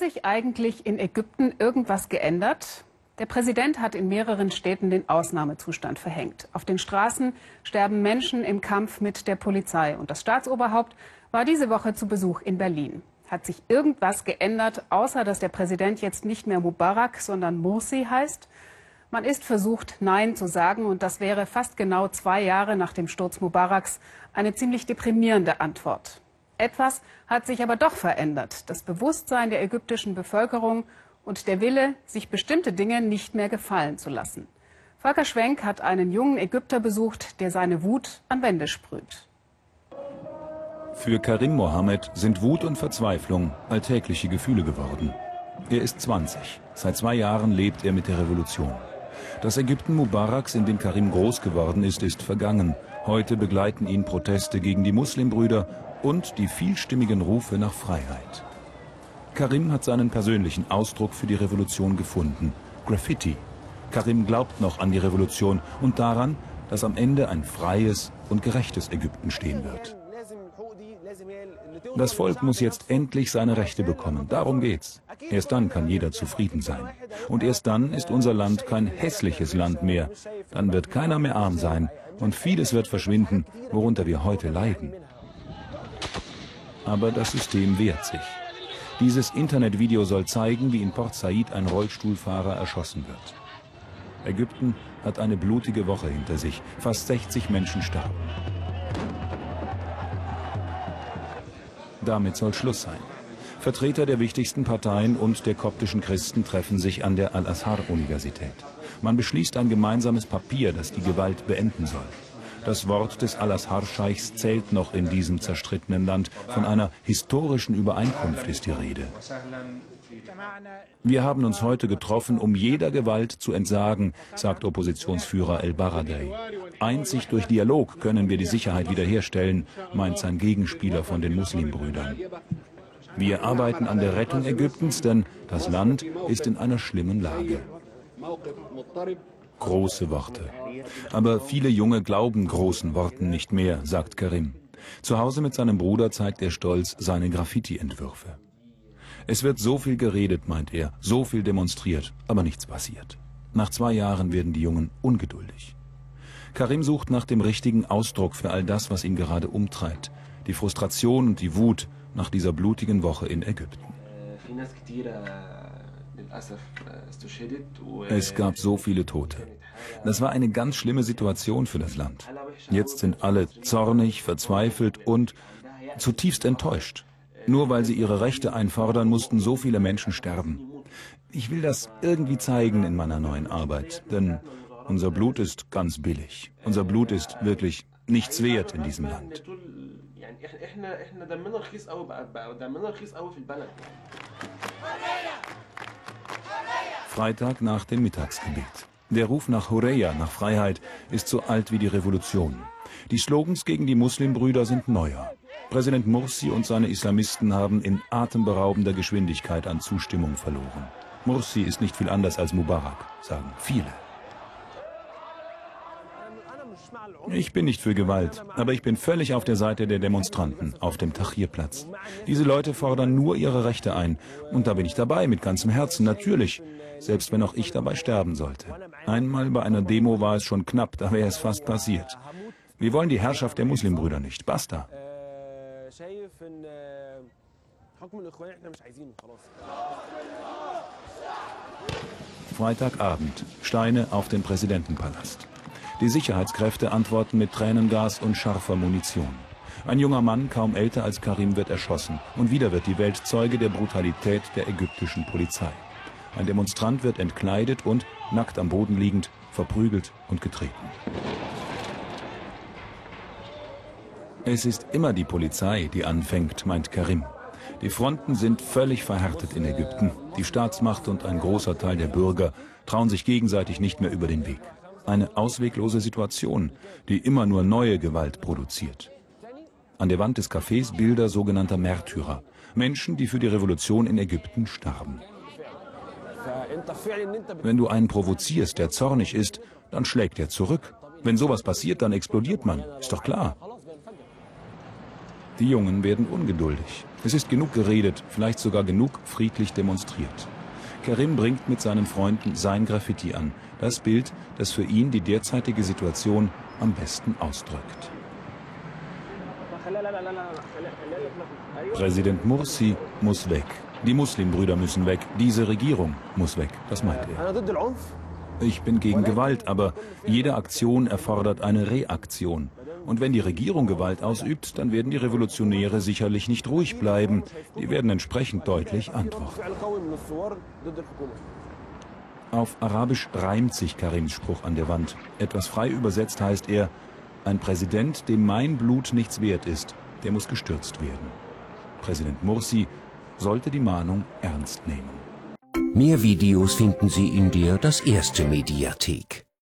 sich eigentlich in Ägypten irgendwas geändert? Der Präsident hat in mehreren Städten den Ausnahmezustand verhängt. Auf den Straßen sterben Menschen im Kampf mit der Polizei. Und das Staatsoberhaupt war diese Woche zu Besuch in Berlin. Hat sich irgendwas geändert, außer dass der Präsident jetzt nicht mehr Mubarak, sondern Morsi heißt? Man ist versucht, Nein zu sagen. Und das wäre fast genau zwei Jahre nach dem Sturz Mubaraks eine ziemlich deprimierende Antwort. Etwas hat sich aber doch verändert. Das Bewusstsein der ägyptischen Bevölkerung und der Wille, sich bestimmte Dinge nicht mehr gefallen zu lassen. Volker Schwenk hat einen jungen Ägypter besucht, der seine Wut an Wände sprüht. Für Karim Mohammed sind Wut und Verzweiflung alltägliche Gefühle geworden. Er ist 20. Seit zwei Jahren lebt er mit der Revolution. Das Ägypten Mubaraks, in dem Karim groß geworden ist, ist vergangen. Heute begleiten ihn Proteste gegen die Muslimbrüder und die vielstimmigen Rufe nach Freiheit. Karim hat seinen persönlichen Ausdruck für die Revolution gefunden. Graffiti. Karim glaubt noch an die Revolution und daran, dass am Ende ein freies und gerechtes Ägypten stehen wird. Das Volk muss jetzt endlich seine Rechte bekommen. Darum geht's. Erst dann kann jeder zufrieden sein. Und erst dann ist unser Land kein hässliches Land mehr. Dann wird keiner mehr arm sein und vieles wird verschwinden, worunter wir heute leiden. Aber das System wehrt sich. Dieses Internetvideo soll zeigen, wie in Port Said ein Rollstuhlfahrer erschossen wird. Ägypten hat eine blutige Woche hinter sich. Fast 60 Menschen starben. Damit soll Schluss sein. Vertreter der wichtigsten Parteien und der koptischen Christen treffen sich an der Al-Azhar-Universität. Man beschließt ein gemeinsames Papier, das die Gewalt beenden soll. Das Wort des Al-Azhar-Scheichs zählt noch in diesem zerstrittenen Land. Von einer historischen Übereinkunft ist die Rede. Wir haben uns heute getroffen, um jeder Gewalt zu entsagen, sagt Oppositionsführer El-Baradei. Einzig durch Dialog können wir die Sicherheit wiederherstellen, meint sein Gegenspieler von den Muslimbrüdern. Wir arbeiten an der Rettung Ägyptens, denn das Land ist in einer schlimmen Lage. Große Worte. Aber viele Junge glauben großen Worten nicht mehr, sagt Karim. Zu Hause mit seinem Bruder zeigt er stolz seine Graffiti-Entwürfe. Es wird so viel geredet, meint er, so viel demonstriert, aber nichts passiert. Nach zwei Jahren werden die Jungen ungeduldig. Karim sucht nach dem richtigen Ausdruck für all das, was ihn gerade umtreibt. Die Frustration und die Wut nach dieser blutigen Woche in Ägypten. Es gab so viele Tote. Das war eine ganz schlimme Situation für das Land. Jetzt sind alle zornig, verzweifelt und zutiefst enttäuscht. Nur weil sie ihre Rechte einfordern, mussten so viele Menschen sterben. Ich will das irgendwie zeigen in meiner neuen Arbeit, denn unser Blut ist ganz billig. Unser Blut ist wirklich nichts wert in diesem Land. Freitag nach dem Mittagsgebet. Der Ruf nach Horeya, nach Freiheit, ist so alt wie die Revolution. Die Slogans gegen die Muslimbrüder sind neuer. Präsident Mursi und seine Islamisten haben in atemberaubender Geschwindigkeit an Zustimmung verloren. Mursi ist nicht viel anders als Mubarak, sagen viele. Ich bin nicht für Gewalt, aber ich bin völlig auf der Seite der Demonstranten auf dem Tahrirplatz. Diese Leute fordern nur ihre Rechte ein. Und da bin ich dabei, mit ganzem Herzen, natürlich. Selbst wenn auch ich dabei sterben sollte. Einmal bei einer Demo war es schon knapp, da wäre es fast passiert. Wir wollen die Herrschaft der Muslimbrüder nicht. Basta. Freitagabend. Steine auf den Präsidentenpalast. Die Sicherheitskräfte antworten mit Tränengas und scharfer Munition. Ein junger Mann, kaum älter als Karim, wird erschossen. Und wieder wird die Welt Zeuge der Brutalität der ägyptischen Polizei. Ein Demonstrant wird entkleidet und, nackt am Boden liegend, verprügelt und getreten. Es ist immer die Polizei, die anfängt, meint Karim. Die Fronten sind völlig verhärtet in Ägypten. Die Staatsmacht und ein großer Teil der Bürger trauen sich gegenseitig nicht mehr über den Weg. Eine ausweglose Situation, die immer nur neue Gewalt produziert. An der Wand des Cafés Bilder sogenannter Märtyrer. Menschen, die für die Revolution in Ägypten starben. Wenn du einen provozierst, der zornig ist, dann schlägt er zurück. Wenn sowas passiert, dann explodiert man. Ist doch klar. Die Jungen werden ungeduldig. Es ist genug geredet, vielleicht sogar genug friedlich demonstriert. Karim bringt mit seinen Freunden sein Graffiti an, das Bild, das für ihn die derzeitige Situation am besten ausdrückt. Präsident Mursi muss weg. Die Muslimbrüder müssen weg. Diese Regierung muss weg. Das meint er. Ich bin gegen Gewalt, aber jede Aktion erfordert eine Reaktion. Und wenn die Regierung Gewalt ausübt, dann werden die Revolutionäre sicherlich nicht ruhig bleiben. Die werden entsprechend deutlich antworten. Auf Arabisch reimt sich Karims Spruch an der Wand. Etwas frei übersetzt heißt er, ein Präsident, dem mein Blut nichts wert ist, der muss gestürzt werden. Präsident Mursi sollte die Mahnung ernst nehmen. Mehr Videos finden Sie in der Das Erste Mediathek.